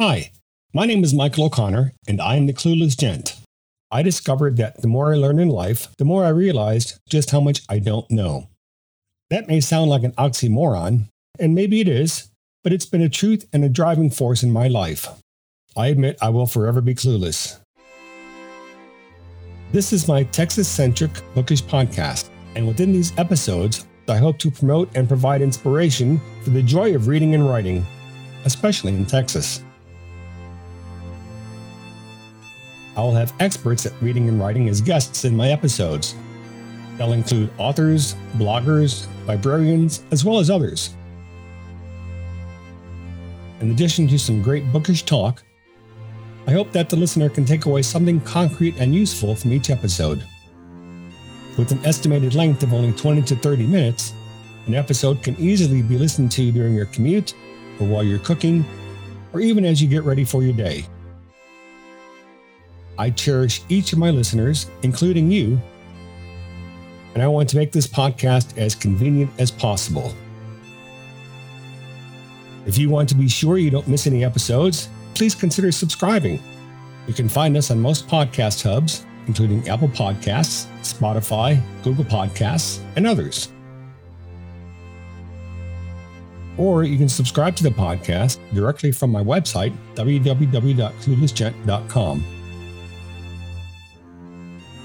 Hi, my name is Michael O'Connor, and I am the Clueless Gent. I discovered that the more I learn in life, the more I realized just how much I don't know. That may sound like an oxymoron, and maybe it is, but it's been a truth and a driving force in my life. I admit I will forever be clueless. This is my Texas centric bookish podcast, and within these episodes, I hope to promote and provide inspiration for the joy of reading and writing, especially in Texas. I will have experts at reading and writing as guests in my episodes. They'll include authors, bloggers, librarians, as well as others. In addition to some great bookish talk, I hope that the listener can take away something concrete and useful from each episode. With an estimated length of only 20 to 30 minutes, an episode can easily be listened to during your commute, or while you're cooking, or even as you get ready for your day. I cherish each of my listeners, including you, and I want to make this podcast as convenient as possible. If you want to be sure you don't miss any episodes, please consider subscribing. You can find us on most podcast hubs, including Apple Podcasts, Spotify, Google Podcasts, and others. Or you can subscribe to the podcast directly from my website, www.cluelessgent.com.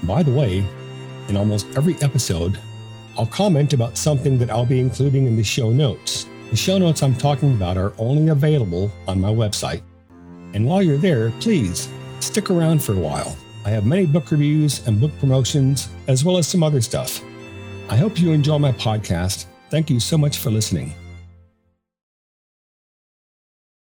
By the way, in almost every episode, I'll comment about something that I'll be including in the show notes. The show notes I'm talking about are only available on my website. And while you're there, please stick around for a while. I have many book reviews and book promotions, as well as some other stuff. I hope you enjoy my podcast. Thank you so much for listening.